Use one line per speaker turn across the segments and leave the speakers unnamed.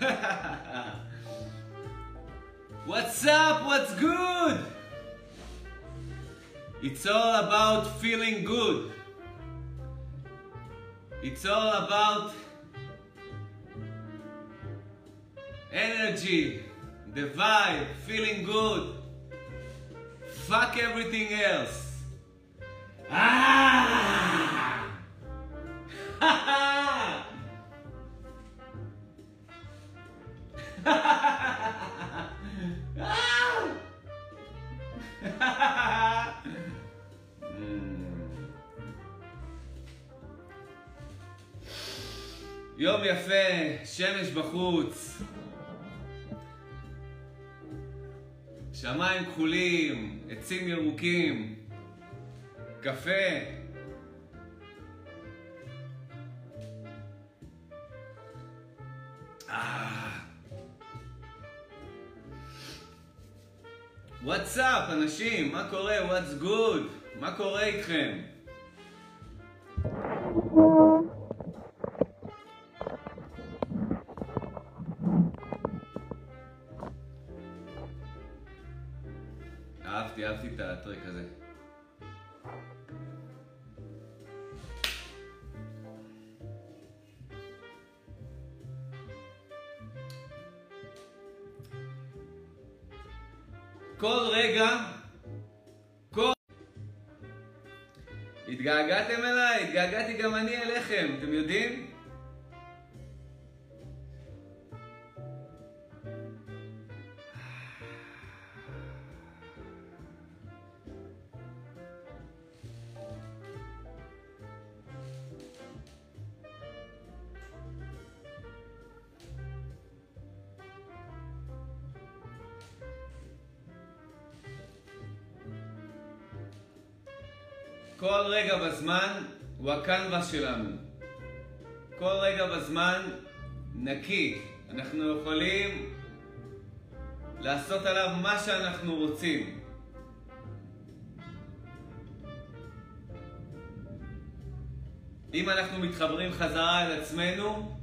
What's up? What's good? It's all about feeling good. It's all about energy, the vibe, feeling good. Fuck everything else. שמש בחוץ, שמיים כחולים, עצים ירוקים, קפה. וואטסאפ, אנשים, מה קורה? What's good? מה קורה איתכם? כל רגע, כל... התגעגעתם אליי? התגעגעתי גם אני אליכם, אתם יודעים? הקנבס שלנו. כל רגע בזמן נקי. אנחנו יכולים לעשות עליו מה שאנחנו רוצים. אם אנחנו מתחברים חזרה אל עצמנו,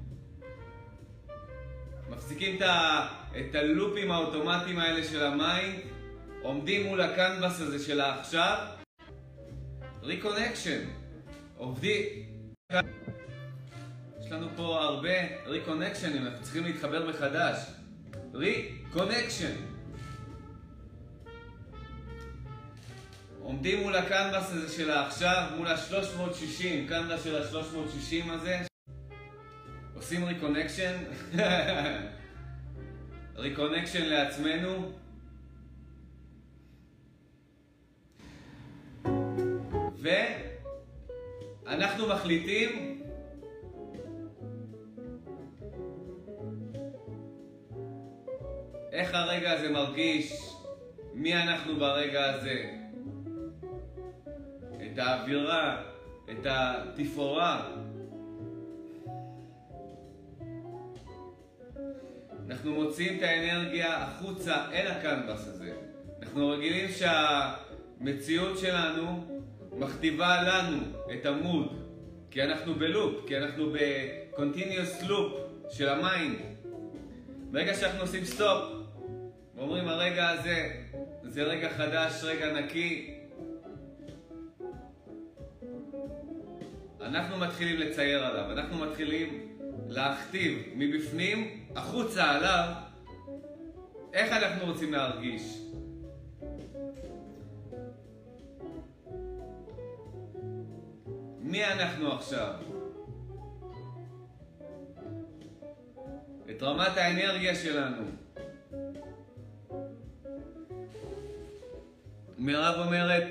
מפסיקים את, ה, את הלופים האוטומטיים האלה של ה mind, עומדים מול הקנבס הזה של העכשיו, reconnection. עובדים. הרבה reconnection ים, אנחנו צריכים להתחבר מחדש. reconnection. עומדים מול הקנבס הזה של העכשיו, מול ה-360, קנבס של ה-360 הזה. עושים reconnection. reconnection לעצמנו. ואנחנו מחליטים איך הרגע הזה מרגיש, מי אנחנו ברגע הזה, את האווירה, את התפאורה. אנחנו מוציאים את האנרגיה החוצה אל הקנבס הזה. אנחנו רגילים שהמציאות שלנו מכתיבה לנו את ה mood, כי אנחנו בלופ, כי אנחנו ב-continuous loop של ה mind. ברגע שאנחנו עושים סטופ, ואומרים הרגע הזה זה רגע חדש, רגע נקי, אנחנו מתחילים לצייר עליו, אנחנו מתחילים להכתיב מבפנים, החוצה עליו, איך אנחנו רוצים להרגיש. מי אנחנו עכשיו? את רמת האנרגיה שלנו. מירב אומרת,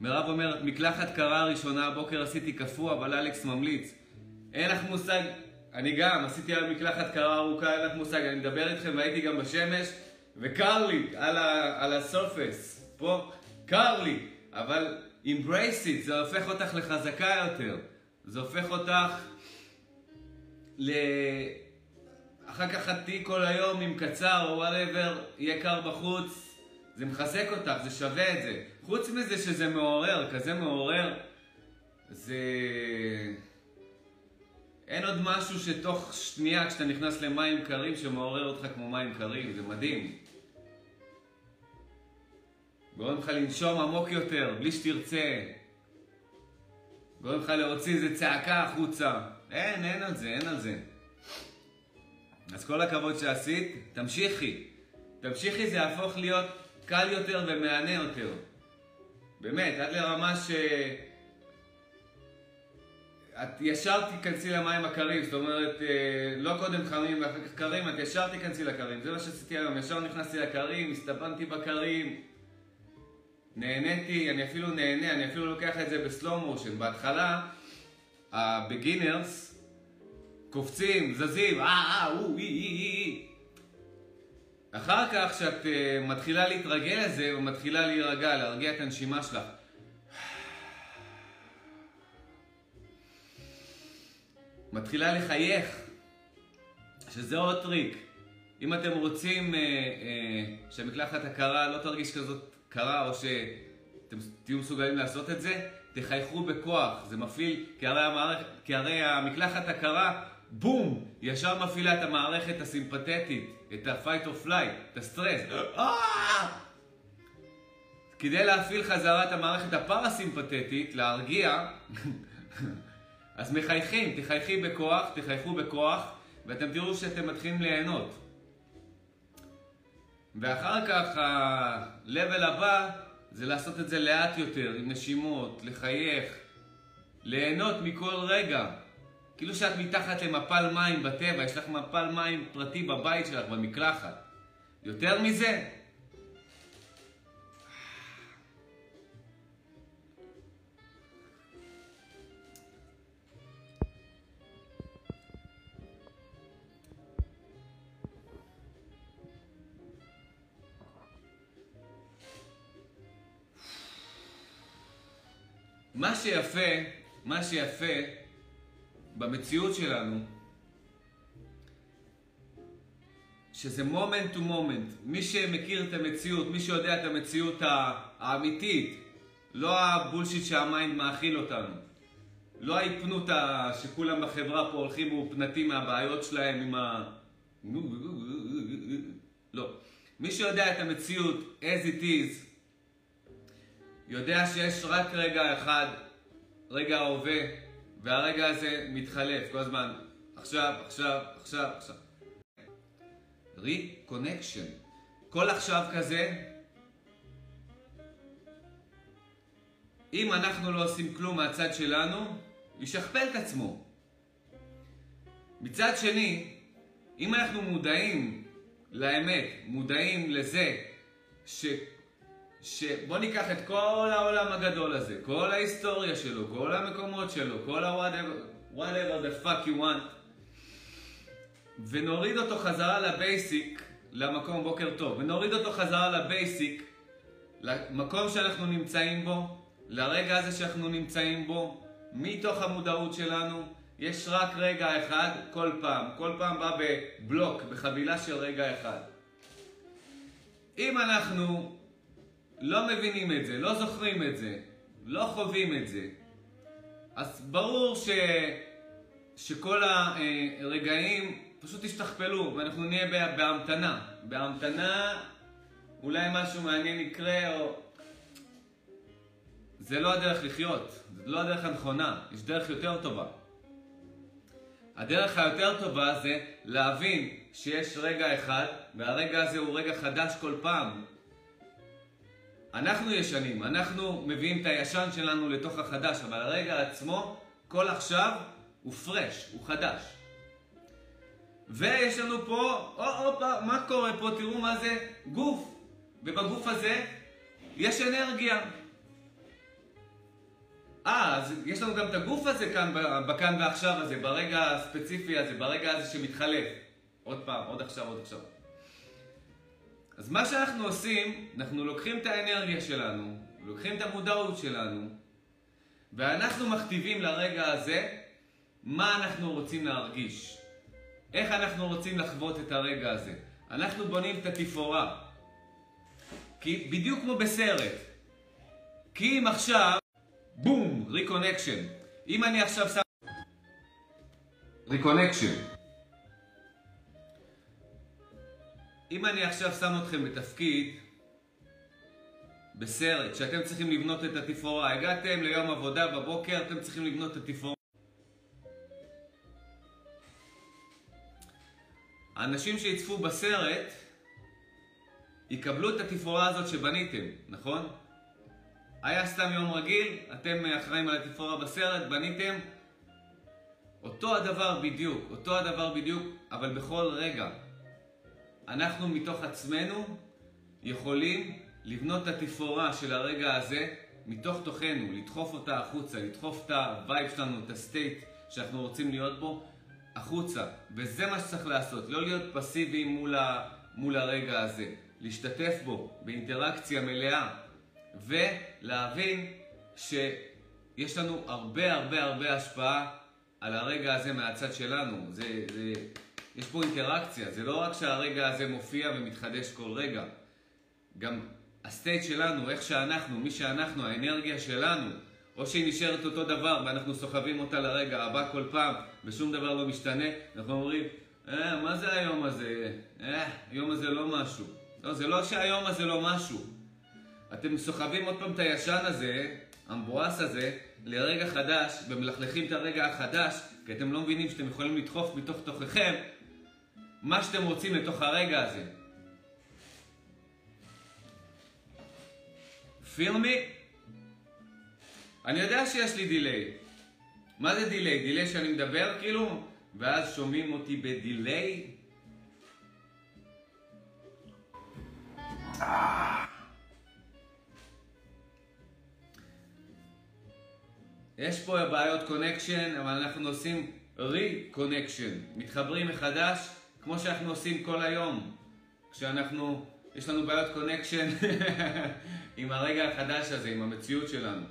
מירב אומרת, מקלחת קרה ראשונה, הבוקר עשיתי קפוא, אבל אלכס ממליץ. אין לך מושג, אני גם, עשיתי על מקלחת קרה ארוכה, אין לך מושג, אני מדבר איתכם והייתי גם בשמש, וקר לי על, ה, על הסופס, פה, קר לי, אבל embrace it, זה הופך אותך לחזקה יותר. זה הופך אותך ל... אחר כך את תהיי כל היום עם קצר או וואטאבר, יהיה קר בחוץ, זה מחזק אותך, זה שווה את זה. חוץ מזה שזה מעורר, כזה מעורר, זה... אין עוד משהו שתוך שנייה כשאתה נכנס למים קרים שמעורר אותך כמו מים קרים, זה מדהים. גורם לך לנשום עמוק יותר, בלי שתרצה. גורם לך להוציא איזה צעקה החוצה. אין, אין על זה, אין על זה. אז כל הכבוד שעשית, תמשיכי. תמשיכי, זה יהפוך להיות קל יותר ומהנה יותר. באמת, עד לרמה ש... את ישר תיכנסי למים הקרים, זאת אומרת, אה, לא קודם חמים ואחר כך קרים, את ישר תיכנסי לקרים. זה מה שעשיתי היום, ישר נכנסתי לקרים, הסתפנתי בקרים, נהניתי, אני אפילו נהנה, אני אפילו לוקח את זה ב slow motion. בהתחלה, ה beginners קופצים, זזים, אה, אה, או, אי, אי, אי. אחר כך, כשאת אה, מתחילה להתרגל לזה, ומתחילה להירגע, להרגיע את הנשימה שלך. מתחילה לחייך, שזה עוד טריק. אם אתם רוצים uh, uh, שהמקלחת הקרה לא תרגיש כזאת קרה, או שאתם תהיו מסוגלים לעשות את זה, תחייכו בכוח, זה מפעיל, כי הרי, המערכ... כי הרי המקלחת הקרה, בום, ישר מפעילה את המערכת הסימפתטית, את ה-fight or flight, את הסטרס. כדי להפעיל חזרה את המערכת הפרסימפתטית, להרגיע, אז מחייכים, תחייכי בכוח, תחייכו בכוח, ואתם תראו שאתם מתחילים ליהנות. ואחר כך ה-level הבא זה לעשות את זה לאט יותר, עם נשימות, לחייך, ליהנות מכל רגע. כאילו שאת מתחת למפל מים בטבע, יש לך מפל מים פרטי בבית שלך, במקלחת. יותר מזה? מה שיפה, מה שיפה במציאות שלנו, שזה moment to moment. מי שמכיר את המציאות, מי שיודע את המציאות האמיתית, לא ה bullshit שה mind מאכיל אותנו. לא ההיפנוזה שכולם בחברה פה הולכים מהופנטים מהבעיות שלהם עם ה... לא. מי שיודע את המציאות as it is, יודע שיש רק רגע אחד, רגע ההווה, והרגע הזה מתחלף כל הזמן. עכשיו, עכשיו, עכשיו, עכשיו. reconnection. כל עכשיו כזה, אם אנחנו לא עושים כלום מהצד שלנו, ישכפל את עצמו. מצד שני, אם אנחנו מודעים לאמת, מודעים לזה ש... שבוא ניקח את כל העולם הגדול הזה, כל ההיסטוריה שלו, כל המקומות שלו, כל ה-whatever, whatever the fuck you want, ונוריד אותו חזרה לבייסיק, למקום בוקר טוב, ונוריד אותו חזרה לבייסיק, למקום שאנחנו נמצאים בו, לרגע הזה שאנחנו נמצאים בו, מתוך המודעות שלנו, יש רק רגע אחד כל פעם, כל פעם בא בבלוק, בחבילה של רגע אחד. אם אנחנו לא מבינים את זה, לא זוכרים את זה, לא חווים את זה, אז ברור ש... שכל הרגעים פשוט ישתכפלו ואנחנו נהיה בהמתנה. בהמתנה אולי משהו מעניין יקרה או... זה לא הדרך לחיות, זה לא הדרך הנכונה, יש דרך יותר טובה. הדרך היותר טובה זה להבין שיש רגע אחד, והרגע הזה הוא רגע חדש כל פעם. אנחנו ישנים, אנחנו מביאים את הישן שלנו לתוך החדש, אבל הרגע עצמו, כל עכשיו, הוא פרש, הוא חדש. ויש לנו פה, או, הופה, מה קורה פה? תראו מה זה גוף. ובגוף הזה יש אנרגיה. אה, אז יש לנו גם את הגוף הזה כאן, בכאן ועכשיו הזה, ברגע הספציפי הזה, ברגע הזה שמתחלף. עוד פעם, עוד עכשיו, עוד עכשיו. אז מה שאנחנו עושים, אנחנו לוקחים את האנרגיה שלנו, לוקחים את המודעות שלנו, ואנחנו מכתיבים לרגע הזה מה אנחנו רוצים להרגיש. איך אנחנו רוצים לחוות את הרגע הזה. אנחנו בונים את התפאורה. כי בדיוק כמו בסרט. כי אם עכשיו, בום, reconnection. אם אני עכשיו שם... reconnection. אם אני עכשיו שם אתכם בתפקיד, בסרט, שאתם צריכים לבנות את התפאורה, הגעתם ליום עבודה בבוקר, אתם צריכים לבנות את התפאורה. האנשים שיצפו בסרט יקבלו את התפאורה הזאת שבניתם, נכון? היה סתם יום רגיל, אתם אחראים על התפאורה בסרט, בניתם אותו הדבר בדיוק, אותו הדבר בדיוק, אבל בכל רגע. אנחנו מתוך עצמנו יכולים לבנות את התפאורה של הרגע הזה מתוך תוכנו, לדחוף אותה החוצה, לדחוף את ה-vibe שלנו, את ה-state שאנחנו רוצים להיות בו, החוצה. וזה מה שצריך לעשות, לא להיות פסיביים מול, ה, מול הרגע הזה. להשתתף בו באינטראקציה מלאה ולהבין שיש לנו הרבה הרבה הרבה השפעה על הרגע הזה מהצד שלנו. זה, זה, יש פה אינטראקציה, זה לא רק שהרגע הזה מופיע ומתחדש כל רגע. גם הסטייט שלנו, איך שאנחנו, מי שאנחנו, האנרגיה שלנו, או שהיא נשארת אותו דבר ואנחנו סוחבים אותה לרגע הבא כל פעם ושום דבר לא משתנה, אנחנו אומרים, אה, מה זה היום הזה? אה, היום הזה לא משהו. לא, זה לא שהיום הזה לא משהו. אתם סוחבים עוד פעם את הישן הזה, המבואס הזה, לרגע חדש, ומלכלכים את הרגע החדש, כי אתם לא מבינים שאתם יכולים לדחוף מתוך תוככם מה שאתם רוצים לתוך הרגע הזה. feel me? אני יודע שיש לי דיליי. מה זה delay? delay שאני מדבר כאילו, ואז שומעים אותי ב-delay? יש פה בעיות connection, אבל אנחנו עושים re-connection. מתחברים מחדש, כמו שאנחנו עושים כל היום. כשאנחנו, יש לנו בעיות connection עם הרגע החדש הזה, עם המציאות שלנו.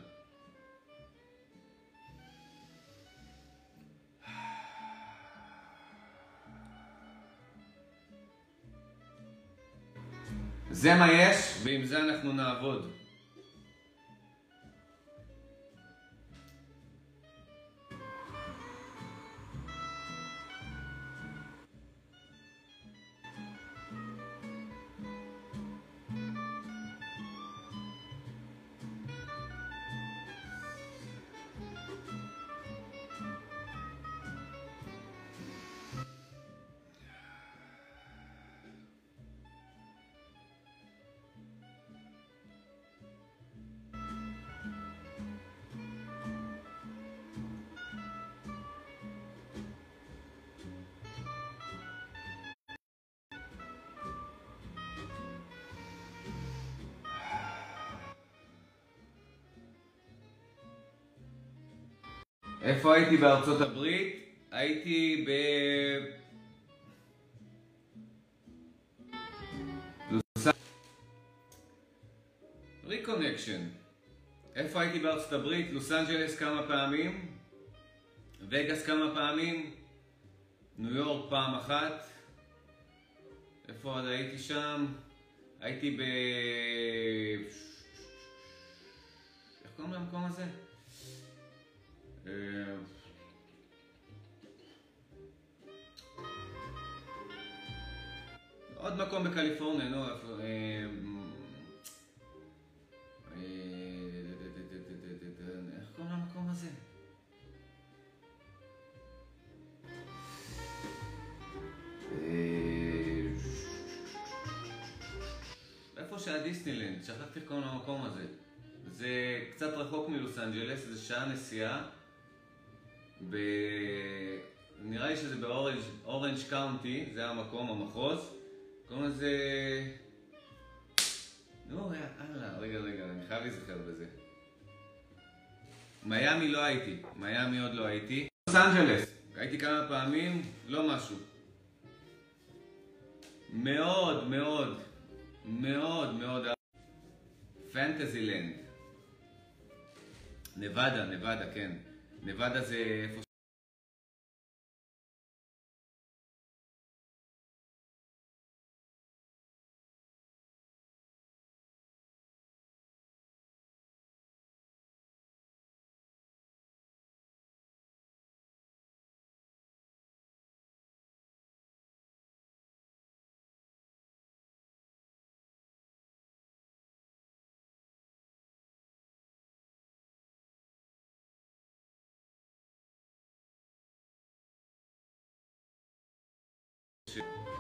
זה מה יש, ועם זה אנחנו נעבוד. איפה הייתי בארצות הברית? הייתי ב... reconnection. איפה הייתי בארצות הברית? לוס אנג'לס כמה פעמים, וגאס כמה פעמים, ניו יורק פעם אחת. איפה עוד הייתי שם? הייתי ב... איך קוראים למקום הזה? עוד מקום בקליפורניה, נו, איפה... איך קוראים למקום הזה? איפה שהיה דיסנילנד, שכחתי איך קוראים למקום הזה. זה קצת רחוק מלוס אנג'לס, זה שעה נסיעה. ב... נראה לי שזה באורנג' קאונטי, זה המקום, המחוז. קוראים לזה... נו, יאללה, רגע, רגע, אני חייב להיזכר בזה. מיאמי לא הייתי, מיאמי עוד לא הייתי. לוס אנג'לס, הייתי כמה פעמים, לא משהו. מאוד, מאוד, מאוד, מאוד... פנטזי לנד. נבדה, נבדה, כן. נבדה זה איפה to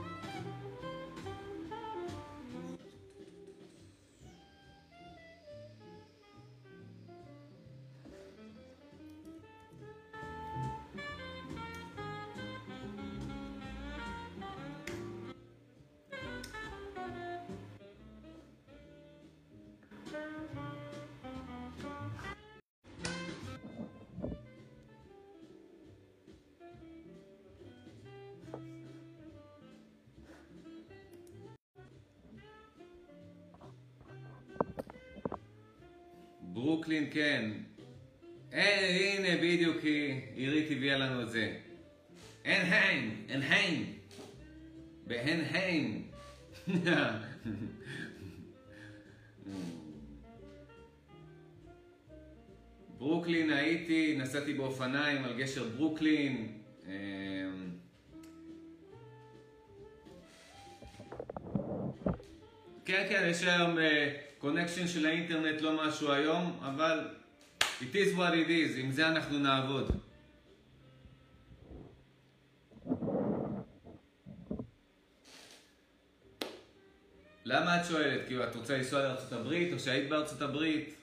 ברוקלין כן. אה, הנה בדיוק היא, עירית הביאה לנו את זה. אנהיים, אנהיים. באנהיים. ברוקלין הייתי, נסעתי באופניים על גשר ברוקלין. אמ, כן, כן, יש היום קונקשן של האינטרנט, לא משהו היום, אבל it is what it is, עם זה אנחנו נעבוד. למה את שואלת? כאילו, את רוצה לנסוע לארצות הברית, או שהיית בארצות הברית?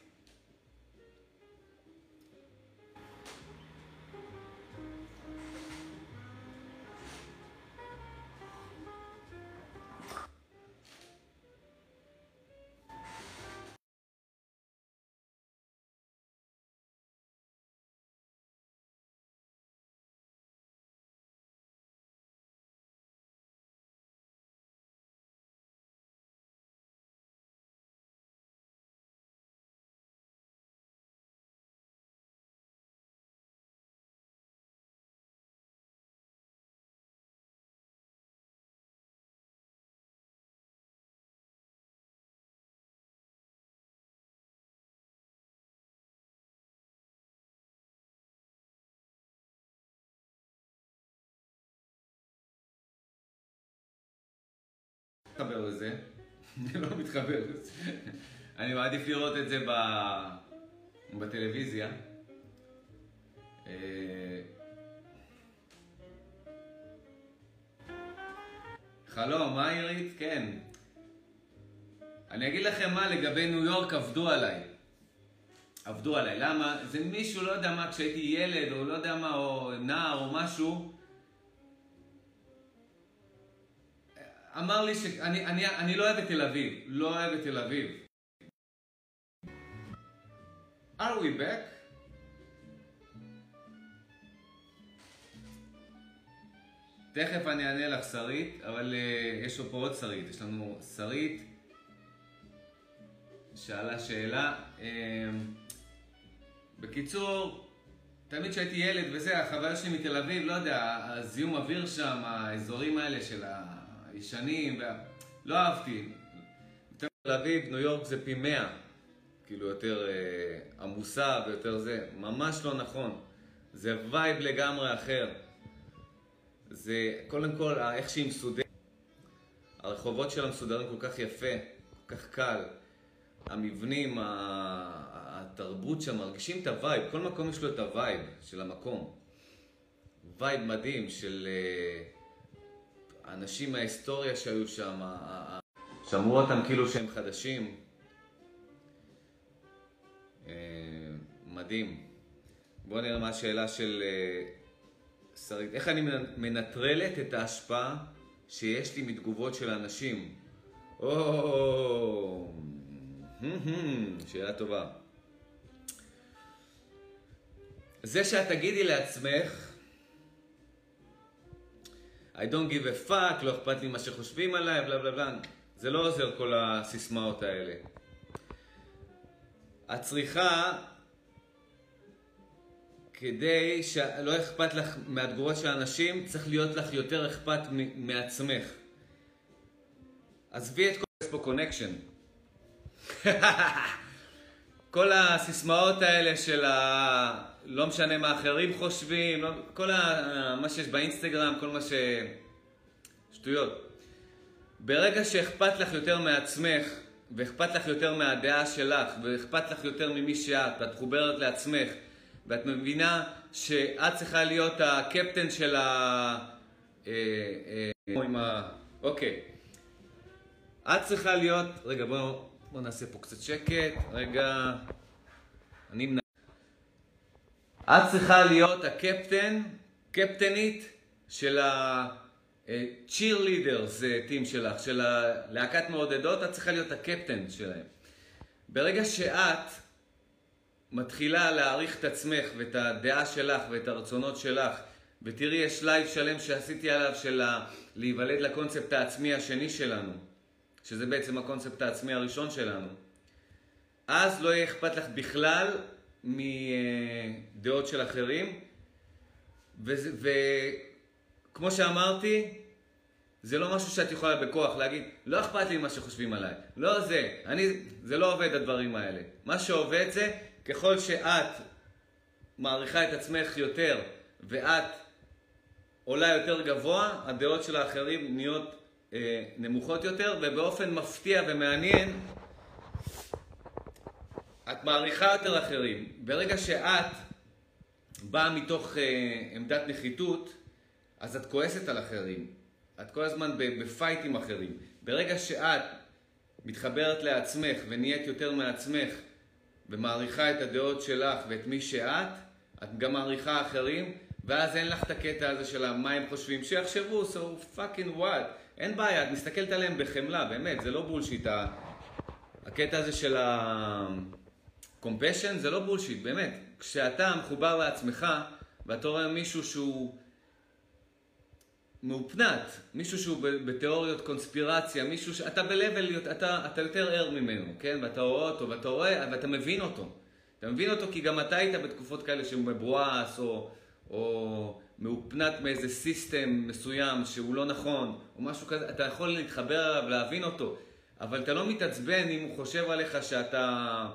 מתחבר לזה, אני לא מתחבר לזה. אני מעדיף לראות את זה ב... בטלוויזיה. אה, חלום, מה עירית? כן. אני אגיד לכם מה, לגבי ניו יורק עבדו עליי. עבדו עליי. למה? זה מישהו, לא יודע מה, כשהייתי ילד, או לא יודע מה, או נער, או משהו, אמר לי שאני אני, אני לא אוהב את תל אביב, לא אוהב את תל אביב. are we back? תכף אני אענה לך שרית, אבל uh, יש פה עוד שרית, יש לנו שרית שאלה שאלה. Uh, בקיצור, תמיד כשהייתי ילד וזה, החוויה שלי מתל אביב, לא יודע, הזיהום אוויר שם, האזורים האלה של ה... ישנים, לא אהבתי. תל אביב, ניו יורק זה פי מאה, כאילו יותר אה, עמוסה ויותר זה, ממש לא נכון. זה vibe לגמרי אחר. זה קודם כל איך שהיא מסודרת. הרחובות שלה מסודרים כל כך יפה, כל כך קל. המבנים, התרבות שם, מרגישים את ה-vibe, כל מקום יש לו את ה-vibe של המקום. וייב מדהים של... אה, האנשים מההיסטוריה שהיו שם, שמרו אותם כאילו שהם חדשים. אה, מדהים. בואו נראה מה השאלה של אה, שרית. איך אני מנטרלת את ההשפעה שיש לי מתגובות של אנשים? או... שאלה טובה. זה שאת תגידי לעצמך, I don't give a fuck, לא אכפת לי מה שחושבים עליי, בלה בלה בלה. זה לא עוזר כל הסיסמאות האלה. את צריכה, כדי שלא אכפת לך מהתגובות של האנשים, צריך להיות לך יותר אכפת מעצמך. עזבי את כל... יש פה קונקשן. כל הסיסמאות האלה של ה... לא משנה מה אחרים חושבים, לא... כל ה... מה שיש באינסטגרם, כל מה ש... שטויות. ברגע שאכפת לך יותר מעצמך, ואכפת לך יותר מהדעה שלך, ואכפת לך יותר ממי שאת, ואת מחוברת לעצמך, ואת מבינה שאת צריכה להיות הקפטן של, ה... אה, אה. אוקיי. את צריכה להיות... רגע, בואו בוא נעשה פה קצת שקט. רגע. אני מנ... את צריכה להיות הקפטן, קפטנית של ה-cheerleaders team שלך, של הלהקת מעודדות, את צריכה להיות הקפטן שלהם. ברגע שאת מתחילה להעריך את עצמך ואת הדעה שלך ואת הרצונות שלך, ותראי, יש live שלם שעשיתי עליו של להיוולד לקונספט העצמי השני שלנו, שזה בעצם הקונספט העצמי הראשון שלנו, אז לא יהיה אכפת לך בכלל מדעות של אחרים, וכמו שאמרתי, זה לא משהו שאת יכולה בכוח להגיד, לא אכפת לי מה שחושבים עליי. לא זה, אני, זה לא עובד הדברים האלה. מה שעובד זה, ככל שאת מעריכה את עצמך יותר, ואת עולה יותר גבוה, הדעות של האחרים נהיות אה, נמוכות יותר, ובאופן מפתיע ומעניין, את מעריכה יותר אחרים. ברגע שאת באה מתוך אה, עמדת נחיתות, אז את כועסת על אחרים. את כל הזמן בפייט עם אחרים. ברגע שאת מתחברת לעצמך ונהיית יותר מעצמך ומעריכה את הדעות שלך ואת מי שאת, את גם מעריכה אחרים, ואז אין לך את הקטע הזה של מה הם חושבים, שיחשבו, so fucking what, אין בעיה, את מסתכלת עליהם בחמלה, באמת, זה לא בולשיט. הקטע הזה של ה-compassion זה לא בולשיט, באמת. כשאתה מחובר לעצמך, ואתה רואה מישהו שהוא מאופנת, מישהו שהוא בתיאוריות קונספירציה, מישהו שאתה ב-level, אתה, אתה יותר ער ממנו, כן? ואתה רואה אותו, ואתה רואה, ואתה מבין אותו. אתה מבין אותו כי גם אתה היית בתקופות כאלה שהוא מבואס, או, או מהופנט מאיזה סיסטם מסוים שהוא לא נכון, או משהו כזה, אתה יכול להתחבר אליו, להבין אותו, אבל אתה לא מתעצבן אם הוא חושב עליך שאתה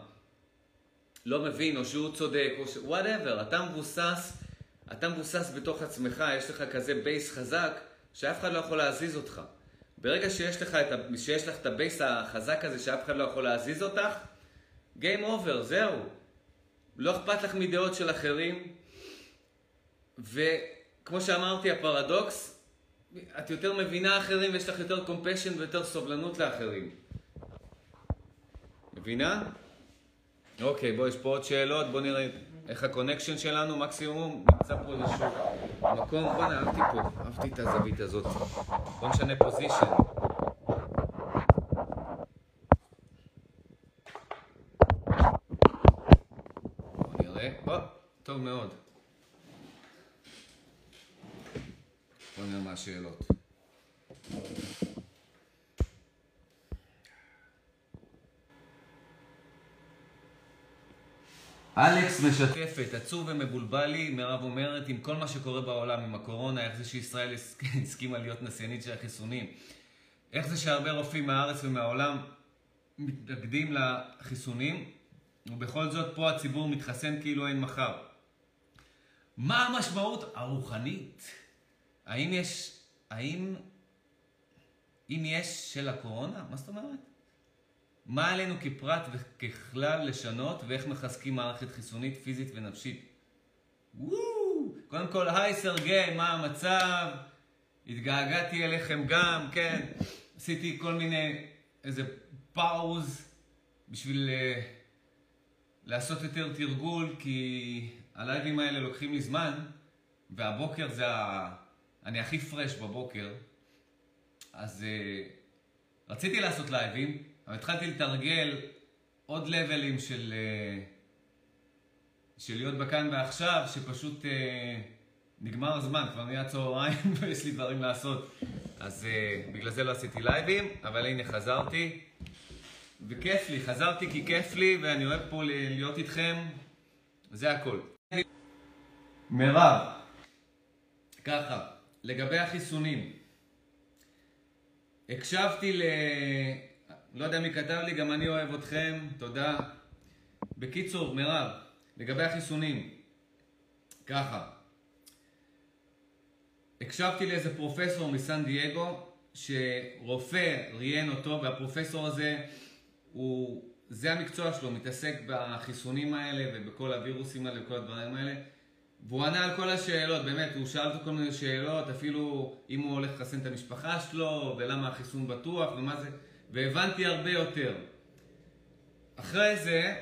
לא מבין, או שהוא צודק, או ש... whatever, אתה מבוסס אתה מבוסס בתוך עצמך, יש לך כזה base חזק, שאף אחד לא יכול להזיז אותך. ברגע שיש לך את, ה... שיש לך את ה-base החזק הזה, שאף אחד לא יכול להזיז אותך, Game over, זהו. לא אכפת לך מדעות של אחרים, וכמו שאמרתי, הפרדוקס, את יותר מבינה אחרים ויש לך יותר compassion ויותר סובלנות לאחרים. מבינה? אוקיי, בוא, יש פה עוד שאלות, בוא נראה. איך ה-connection שלנו, מקסימום נמצא פה איזשהו מקום, בוא'נה, אהבתי פה, אהבתי את הזווית הזאת. בוא נשנה position. או, טוב מאוד. בוא נראה מה השאלות. אלכס משתפת, עצוב ומבולבל לי, מירב אומרת, עם כל מה שקורה בעולם, עם הקורונה, איך זה שישראל הסכימה להיות נסיינית של החיסונים, איך זה שהרבה רופאים מהארץ ומהעולם מתנגדים לחיסונים, ובכל זאת פה הציבור מתחסן כאילו אין מחר. מה המשמעות הרוחנית? האם יש, האם, אם יש של הקורונה? מה זאת אומרת? מה עלינו כפרט וככלל לשנות ואיך מחזקים מערכת חיסונית, פיזית ונפשית. וואו! קודם כל, היי סרגי, מה המצב? התגעגעתי אליכם גם, כן. עשיתי כל מיני, איזה פאוז בשביל uh, לעשות יותר תרגול, כי הלייבים האלה לוקחים לי זמן, והבוקר זה ה... אני הכי פרש בבוקר, אז uh, רציתי לעשות לייבים. אבל התחלתי לתרגל עוד לבלים של, אה, של להיות בכאן ועכשיו, שפשוט אה, נגמר הזמן, כבר נהיה צהריים ויש לי דברים לעשות. אז אה, בגלל זה לא עשיתי לייבים, אבל הנה חזרתי. וכיף לי, חזרתי כי כיף לי ואני אוהב פה להיות איתכם, זה הכל. מירב, ככה, לגבי החיסונים, הקשבתי ל... לא יודע מי כתב לי, גם אני אוהב אתכם, תודה. בקיצור, מירב, לגבי החיסונים, ככה, הקשבתי לאיזה פרופסור מסן דייגו, שרופא ראיין אותו, והפרופסור הזה, הוא, זה המקצוע שלו, מתעסק בחיסונים האלה ובכל הווירוסים האלה וכל הדברים האלה, והוא ענה על כל השאלות, באמת, הוא שאל אותו כל מיני שאלות, אפילו אם הוא הולך לחסן את המשפחה שלו, ולמה החיסון בטוח, ומה זה, והבנתי הרבה יותר. אחרי זה,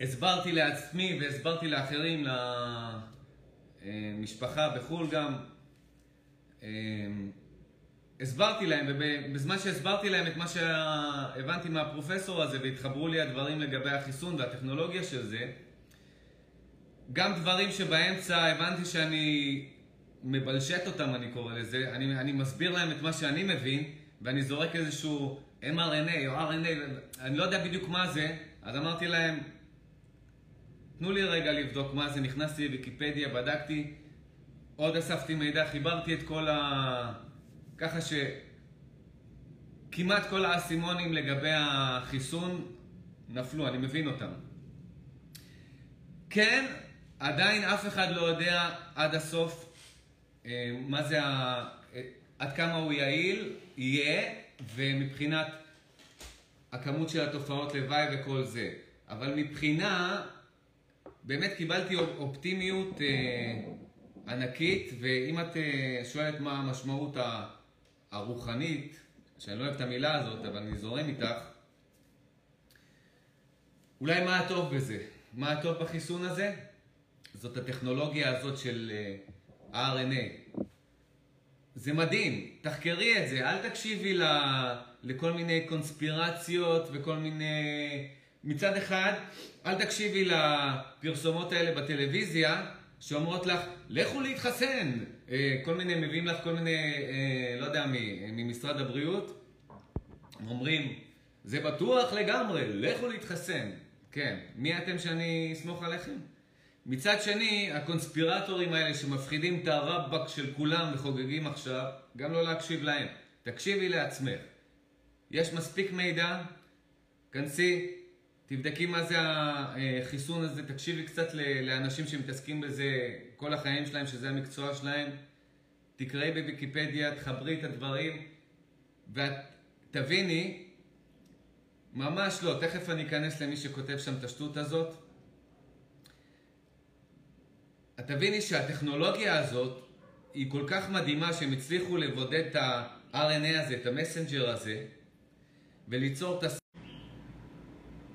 הסברתי לעצמי והסברתי לאחרים, למשפחה בחו"ל גם, אמ, הסברתי להם, ובזמן שהסברתי להם את מה שהבנתי מהפרופסור הזה והתחברו לי הדברים לגבי החיסון והטכנולוגיה של זה, גם דברים שבאמצע הבנתי שאני מבלשט אותם, אני קורא לזה, אני, אני מסביר להם את מה שאני מבין, ואני זורק איזשהו mRNA או RNA, אני לא יודע בדיוק מה זה, אז אמרתי להם, תנו לי רגע לבדוק מה זה, נכנסתי לוויקיפדיה, בדקתי, עוד אספתי מידע, חיברתי את כל ה... ככה שכמעט כל האסימונים לגבי החיסון נפלו, אני מבין אותם. כן, עדיין אף אחד לא יודע עד הסוף אה, מה זה. אה, עד כמה הוא יעיל, יהיה, ומבחינת הכמות של התופעות לוואי וכל זה. אבל מבחינה, באמת קיבלתי אופטימיות אה, ענקית, ואם את אה, שואלת מה המשמעות הרוחנית, שאני לא אוהב את המילה הזאת, אבל אני זורם איתך, אולי מה הטוב בזה? מה הטוב בחיסון הזה? זאת הטכנולוגיה הזאת של אה, RNA. זה מדהים, תחקרי את זה, אל תקשיבי ל... לכל מיני קונספירציות וכל מיני... מצד אחד, אל תקשיבי לפרסומות האלה בטלוויזיה שאומרות לך, לכו להתחסן. אה, כל מיני, מביאים לך כל מיני, אה, לא יודע מי, ממשרד הבריאות, אומרים, זה בטוח לגמרי, לכו להתחסן. כן, מי אתם שאני אסמוך עליכם? מצד שני, הקונספירטורים האלה שמפחידים את הרבאק של כולם וחוגגים עכשיו, גם לא להקשיב להם. תקשיבי לעצמך. יש מספיק מידע, כנסי, תבדקי מה זה החיסון הזה, תקשיבי קצת לאנשים שמתעסקים בזה כל החיים שלהם, שזה המקצוע שלהם. תקראי בוויקיפדיה, תחברי את הדברים, ואת תביני, ממש לא, תכף אני אכנס למי שכותב שם את השטות הזאת. את תביני שהטכנולוגיה הזאת היא כל כך מדהימה שהם הצליחו לבודד את ה-RNA הזה, את המסנג'ר הזה, וליצור את הס...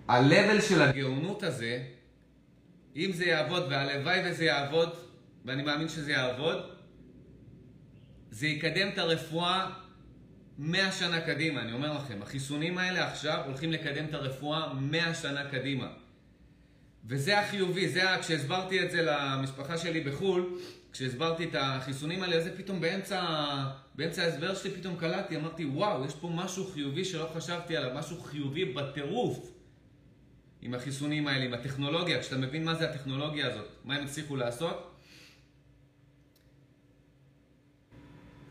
ה-level של הגאונות הזה, אם זה יעבוד, והלוואי וזה יעבוד, ואני מאמין שזה יעבוד, זה יקדם את הרפואה 100 שנה קדימה, אני אומר לכם. החיסונים האלה עכשיו הולכים לקדם את הרפואה 100 שנה קדימה. וזה החיובי, זה כשהסברתי את זה למשפחה שלי בחו"ל, כשהסברתי את החיסונים האלה, זה פתאום באמצע, באמצע ההסבר שלי פתאום קלטתי, אמרתי, וואו, יש פה משהו חיובי שלא חשבתי עליו, משהו חיובי בטירוף עם החיסונים האלה, עם הטכנולוגיה, כשאתה מבין מה זה הטכנולוגיה הזאת, מה הם הצליחו לעשות.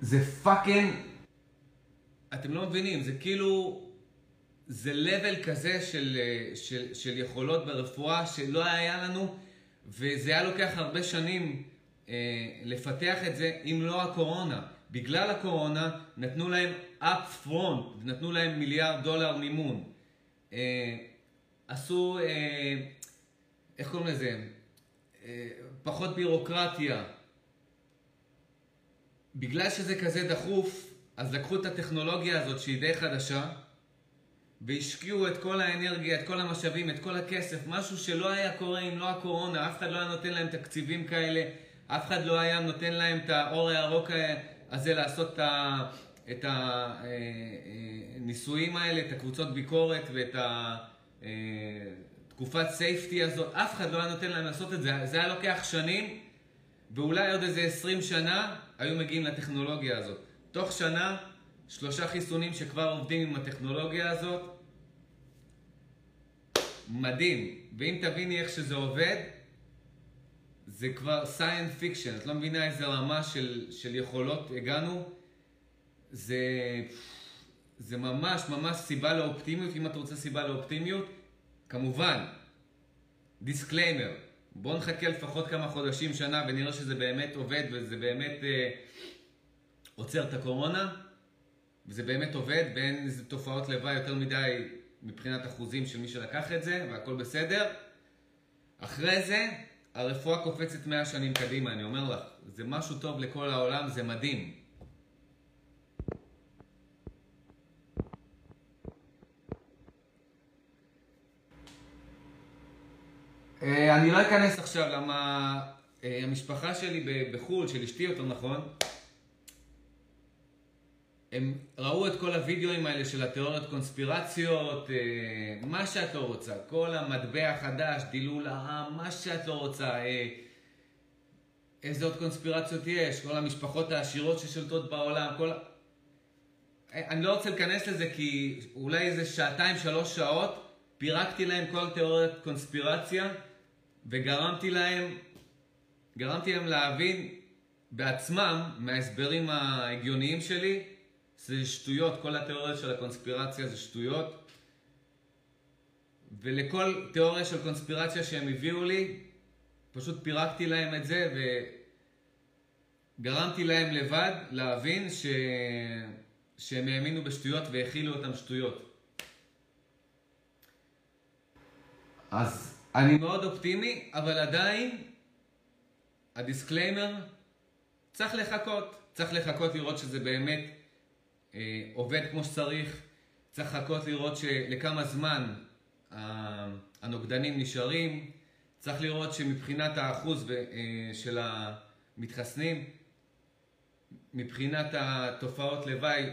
זה פאקינג... אתם לא מבינים, זה כאילו... זה לבל כזה של, של, של יכולות ברפואה שלא היה לנו, וזה היה לוקח הרבה שנים אה, לפתח את זה, אם לא הקורונה. בגלל הקורונה נתנו להם up front, נתנו להם מיליארד דולר מימון. אה, עשו, אה, איך קוראים לזה? אה, פחות בירוקרטיה. בגלל שזה כזה דחוף, אז לקחו את הטכנולוגיה הזאת שהיא די חדשה, והשקיעו את כל האנרגיה, את כל המשאבים, את כל הכסף, משהו שלא היה קורה אם לא הקורונה, אף אחד לא היה נותן להם תקציבים כאלה, אף אחד לא היה נותן להם את האור הירוק הזה לעשות את הניסויים האלה, את הקבוצות ביקורת ואת התקופת safety הזאת, אף אחד לא היה נותן להם לעשות את זה, זה היה לוקח שנים, ואולי עוד איזה 20 שנה היו מגיעים לטכנולוגיה הזאת. תוך שנה, שלושה חיסונים שכבר עובדים עם הטכנולוגיה הזאת, מדהים. ואם תביני איך שזה עובד, זה כבר science fiction. את לא מבינה איזה רמה של, של יכולות הגענו. זה, זה ממש ממש סיבה לאופטימיות. אם את רוצה סיבה לאופטימיות, כמובן, disclaimer. בואו נחכה לפחות כמה חודשים, שנה, ונראה שזה באמת עובד וזה באמת אה, עוצר את הקורונה. וזה באמת עובד, ואין איזה תופעות לוואי יותר מדי מבחינת אחוזים של מי שלקח את זה, והכל בסדר. אחרי זה, הרפואה קופצת 100 שנים קדימה, אני אומר לך. זה משהו טוב לכל העולם, זה מדהים. אה, אני לא אכנס עכשיו למה אה, המשפחה שלי בחו"ל, של אשתי יותר נכון, הם ראו את כל הוידאוים האלה של התיאוריות קונספירציות, אה, מה שאת לא רוצה, כל המטבע החדש, דילול העם, מה שאת לא רוצה, איזה עוד קונספירציות יש, כל המשפחות העשירות ששולטות בעולם, כל... אני לא רוצה להיכנס לזה כי אולי איזה שעתיים, שלוש שעות, פירקתי להם כל תיאוריית קונספירציה וגרמתי להם, גרמתי להם להבין בעצמם, מההסברים ההגיוניים שלי, זה שטויות, כל התיאוריה של הקונספירציה זה שטויות. ולכל תיאוריה של קונספירציה שהם הביאו לי, פשוט פירקתי להם את זה וגרמתי להם לבד להבין ש... שהם האמינו בשטויות והכילו אותם שטויות. אז אני מאוד אופטימי, אבל עדיין ה disclaimer צריך לחכות. צריך לחכות לראות שזה באמת עובד כמו שצריך. צריך לחכות לראות לכמה זמן הנוגדנים נשארים. צריך לראות שמבחינת האחוז אה, של המתחסנים, מבחינת התופעות לוואי,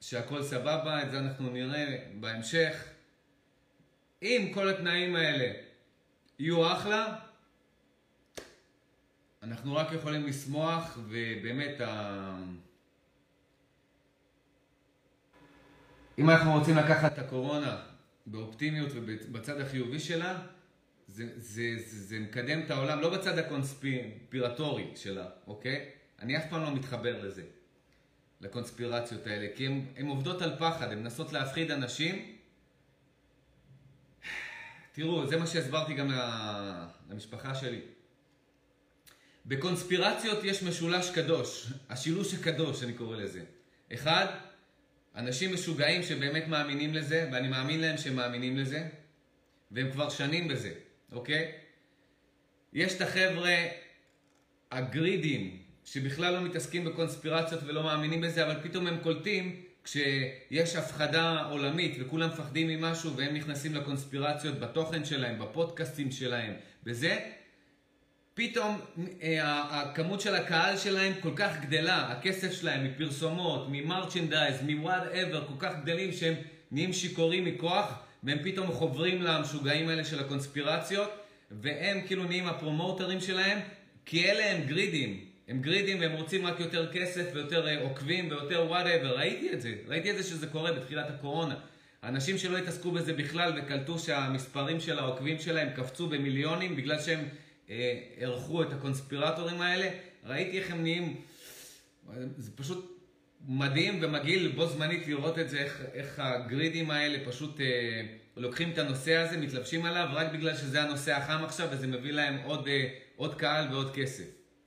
שהכל סבבה, את זה אנחנו נראה בהמשך. אם כל התנאים האלה יהיו אחלה, אנחנו רק יכולים לשמוח, ובאמת, ה... אם אנחנו רוצים לקחת את הקורונה באופטימיות ובצד החיובי שלה, זה, זה, זה, זה מקדם את העולם, לא בצד הקונספירטורי שלה, אוקיי? אני אף פעם לא מתחבר לזה, לקונספירציות האלה, כי הן עובדות על פחד, הן מנסות להפחיד אנשים. תראו, זה מה שהסברתי גם למשפחה שלי. בקונספירציות יש משולש קדוש, השילוש הקדוש אני קורא לזה. אחד, אנשים משוגעים שבאמת מאמינים לזה, ואני מאמין להם שהם מאמינים לזה, והם כבר שנים בזה. אוקיי? יש את החבר'ה הגרידים, שבכלל לא מתעסקים בקונספירציות ולא מאמינים בזה, אבל פתאום הם קולטים כשיש הפחדה עולמית וכולם מפחדים ממשהו והם נכנסים לקונספירציות בתוכן שלהם, בפודקאסטים שלהם, בזה, פתאום אה, הכמות של הקהל שלהם כל כך גדלה, הכסף שלהם מפרסומות, מ merchandise, מ whatever, כל כך גדלים שהם נהיים שיכורים מכוח והם פתאום חוברים למשוגעים האלה של הקונספירציות, והם כאילו נהיים ה promoters שלהם, כי אלה הם greedy. הם greedy והם רוצים רק יותר כסף ויותר אה, עוקבים ויותר whatever. ראיתי את זה, ראיתי את זה שזה קורה בתחילת הקורונה. אנשים שלא התעסקו בזה בכלל וקלטו שהמספרים של העוקבים שלהם קפצו במיליונים בגלל שהם אה, ערכו את הקונספירטורים האלה, ראיתי איך הם נהיים, זה פשוט מדהים ומגעיל בו זמנית לראות את זה, איך, איך הגרידים האלה פשוט אה, לוקחים את הנושא הזה, מתלבשים עליו, רק בגלל שזה הנושא החם עכשיו, וזה מביא להם עוד, אה, עוד קהל ועוד כסף,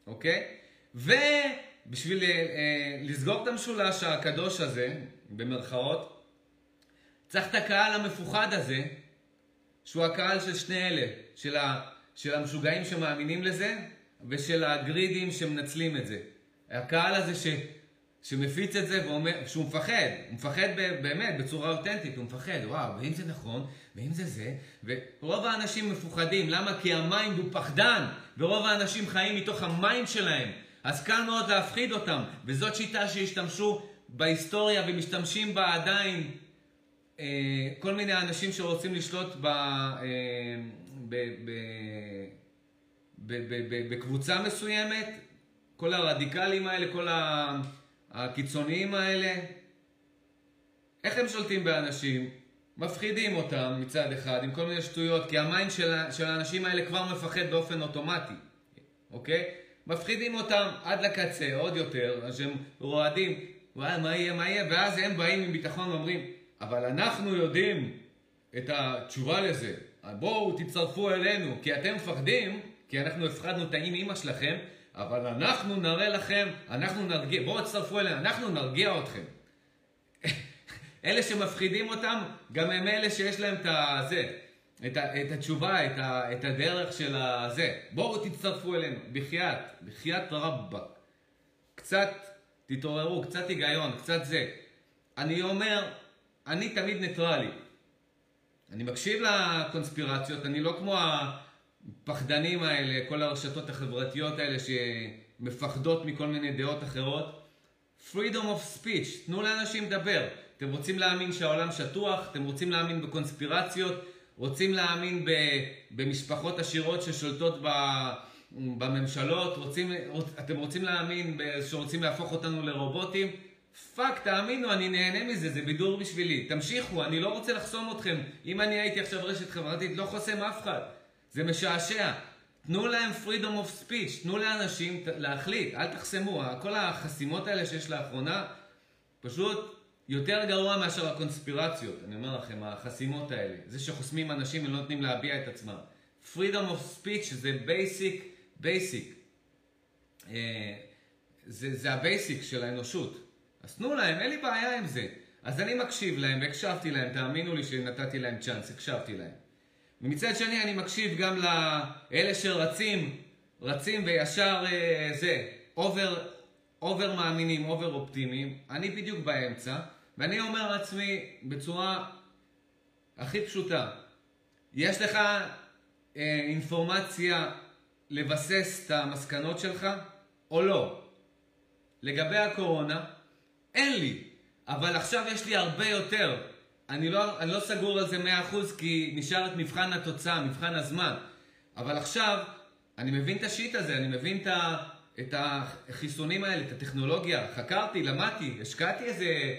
אוקיי? ובשביל אה, אה, לסגור את המשולש הקדוש הזה, במרכאות, צריך את הקהל המפוחד הזה, שהוא הקהל של שני אלה, של, ה, של המשוגעים שמאמינים לזה, ושל ה greedy ים שמנצלים את זה. הקהל הזה ש... שמפיץ את זה ואומר, שהוא מפחד, הוא מפחד באמת בצורה אותנטית, הוא מפחד, וואו, ואם זה נכון, ואם זה זה, ורוב האנשים מפוחדים, למה? כי ה mind הוא פחדן, ורוב האנשים חיים מתוך ה mind שלהם, אז קל מאוד להפחיד אותם, וזאת שיטה שהשתמשו בהיסטוריה ומשתמשים בה עדיין אה, כל מיני אנשים שרוצים לשלוט ב, אה, בקבוצה מסוימת, כל הרדיקלים האלה, כל. הקיצוניים האלה, איך הם שולטים באנשים? מפחידים אותם מצד אחד עם כל מיני שטויות, כי ה mind של, של האנשים האלה כבר מפחד באופן אוטומטי, אוקיי? מפחידים אותם עד לקצה, עוד יותר, אז הם רועדים, וואי, מה יהיה, מה יהיה, ואז הם באים עם ביטחון ואומרים, אבל אנחנו יודעים את התשובה לזה, בואו תצטרפו אלינו, כי אתם מפחדים, כי אנחנו הפחדנו את האם אימא שלכם, אבל אנחנו נראה לכם, אנחנו נרגיע, בואו תצטרפו אלינו, אנחנו נרגיע אתכם. אלה שמפחידים אותם, גם הם אלה שיש להם את הזה, את, ה, את התשובה, את, ה, את הדרך של הזה. בואו תצטרפו אלינו, בחייאת, בחייאת רבאק. קצת תתעוררו, קצת היגיון, קצת זה. אני אומר, אני תמיד ניטרלי. אני מקשיב לקונספירציות, אני לא כמו הפחדנים האלה, כל הרשתות החברתיות האלה שמפחדות מכל מיני דעות אחרות. freedom of speech, תנו לאנשים לדבר. אתם רוצים להאמין שהעולם שטוח, אתם רוצים להאמין בקונספירציות, רוצים להאמין במשפחות עשירות ששולטות בממשלות, רוצים, אתם רוצים להאמין שרוצים להפוך אותנו לרובוטים, fuck, תאמינו, אני נהנה מזה, זה בידור בשבילי. תמשיכו, אני לא רוצה לחסום אתכם. אם אני הייתי עכשיו רשת חברתית, לא חוסם אף אחד. זה משעשע. תנו להם freedom of speech, תנו לאנשים להחליט, אל תחסמו. כל החסימות האלה שיש לאחרונה, פשוט יותר גרוע מאשר הקונספירציות, אני אומר לכם, החסימות האלה. זה שחוסמים אנשים ולא נותנים להביע את עצמם. freedom of speech זה basic, basic. אה, זה, זה ה basic של האנושות. אז תנו להם, אין לי בעיה עם זה. אז אני מקשיב להם והקשבתי להם, תאמינו לי שנתתי להם chance, הקשבתי להם. ומצד שני אני מקשיב גם לאלה שרצים, רצים וישר אה, זה, over, over מאמינים, over אופטימיים. אני בדיוק באמצע, ואני אומר לעצמי בצורה הכי פשוטה, יש לך אה, אינפורמציה לבסס את המסקנות שלך או לא? לגבי הקורונה, אין לי. אבל עכשיו יש לי הרבה יותר. אני לא, אני לא סגור על זה 100% כי נשאר את מבחן התוצאה, מבחן הזמן. אבל עכשיו, אני מבין את השיט הזה, אני מבין את, ה, את החיסונים האלה, את הטכנולוגיה. חקרתי, למדתי, השקעתי איזה...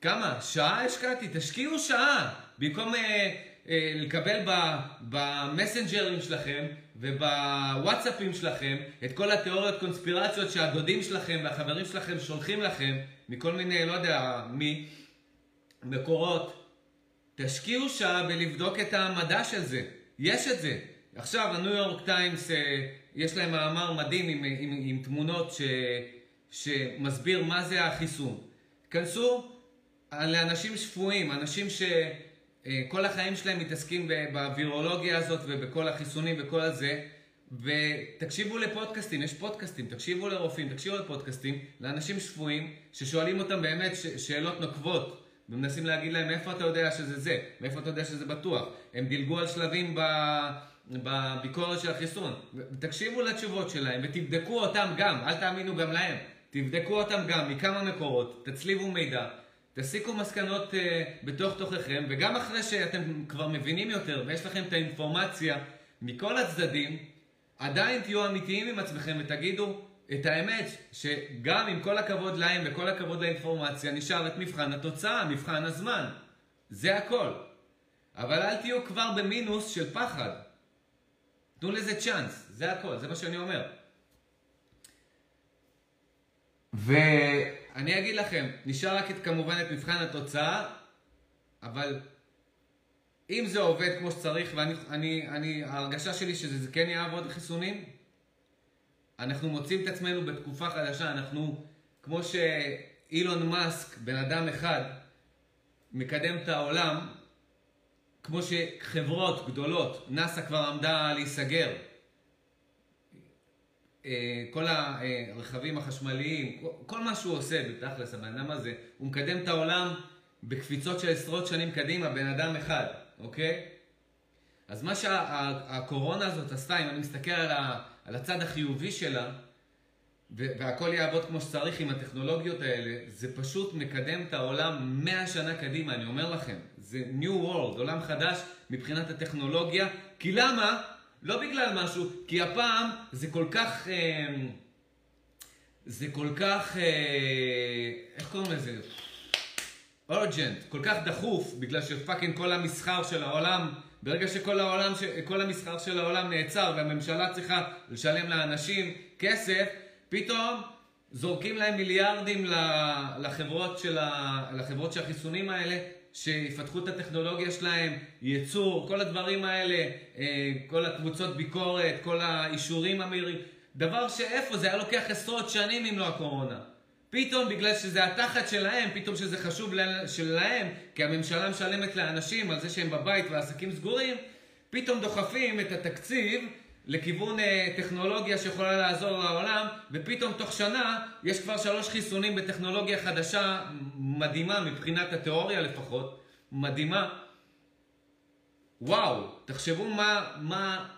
כמה? שעה השקעתי? תשקיעו שעה. במקום אה, אה, לקבל במסנג'רים שלכם ובוואטסאפים שלכם את כל התיאוריות קונספירציות שהדודים שלכם והחברים שלכם שולחים לכם מכל מיני, לא יודע מי, מקורות. תשקיעו שעה בלבדוק את המדע של זה. יש את זה. עכשיו, הניו יורק טיימס, אה, יש להם מאמר מדהים עם, עם, עם תמונות ש, שמסביר מה זה החיסון. כנסו לאנשים שפויים, אנשים שכל החיים שלהם מתעסקים בווירולוגיה הזאת ובכל החיסונים וכל הזה. ותקשיבו לפודקאסטים, יש פודקאסטים, תקשיבו לרופאים, תקשיבו לפודקאסטים, לאנשים שפויים, ששואלים אותם באמת שאלות נוקבות, ומנסים להגיד להם מאיפה אתה יודע שזה זה, מאיפה אתה יודע שזה בטוח. הם דילגו על שלבים. בביקורת של החיסון. תקשיבו לתשובות שלהם ותבדקו אותם גם, אל תאמינו גם להם. תבדקו אותם גם מכמה מקורות, תצליבו מידע, תסיקו מסקנות uh, בתוך תוככם, וגם אחרי שאתם כבר מבינים יותר ויש לכם את האינפורמציה מכל הצדדים, עדיין תהיו אמיתיים עם עצמכם ותגידו את האמת, שגם עם כל הכבוד להם וכל הכבוד לאינפורמציה, נשאר את מבחן התוצאה, מבחן הזמן. זה הכל. אבל אל תהיו כבר במינוס של פחד. תנו לזה צ'אנס, זה הכל, זה מה שאני אומר. ואני אגיד לכם, נשאר רק את, כמובן את מבחן התוצאה, אבל אם זה עובד כמו שצריך, ואני, אני, אני, ההרגשה שלי שזה כן יעבוד חיסונים, אנחנו מוצאים את עצמנו בתקופה חדשה, אנחנו, כמו שאילון מאסק, בן אדם אחד, מקדם את העולם, כמו שחברות גדולות, נאסא כבר עמדה להיסגר, כל הרכבים החשמליים, כל מה שהוא עושה בתכלס, הבן אדם הזה, הוא מקדם את העולם בקפיצות של עשרות שנים קדימה, בן אדם אחד. אוקיי? אז מה שהקורונה הזאת עשתה, אם אני מסתכל על, על הצד החיובי שלה, והכל יעבוד כמו שצריך עם הטכנולוגיות האלה, זה פשוט מקדם את העולם 100 שנה קדימה, אני אומר לכם. זה New World, עולם חדש מבחינת הטכנולוגיה. כי למה? לא בגלל משהו, כי הפעם זה כל כך... אה, זה כל כך... אה, איך קוראים לזה? אורג'נט, כל כך דחוף, בגלל שפאקינג כל המסחר של העולם, ברגע שכל העולם, כל המסחר של העולם נעצר והממשלה צריכה לשלם לאנשים כסף, פתאום זורקים להם מיליארדים לחברות של, לחברות של החיסונים האלה, שיפתחו את הטכנולוגיה שלהם, ייצור, כל הדברים האלה, אה, כל הקבוצות ביקורת, כל האישורים המהירים, דבר שאיפה, זה היה לוקח עשרות שנים אם לא הקורונה. פתאום בגלל שזה התחת שלהם, פתאום שזה חשוב שלהם, כי הממשלה משלמת לאנשים על זה שהם בבית והעסקים סגורים, פתאום דוחפים את התקציב לכיוון אה, טכנולוגיה שיכולה לעזור לעולם, ופתאום תוך שנה יש כבר שלוש חיסונים בטכנולוגיה חדשה מדהימה מבחינת התיאוריה לפחות, מדהימה. וואו, תחשבו מה, מה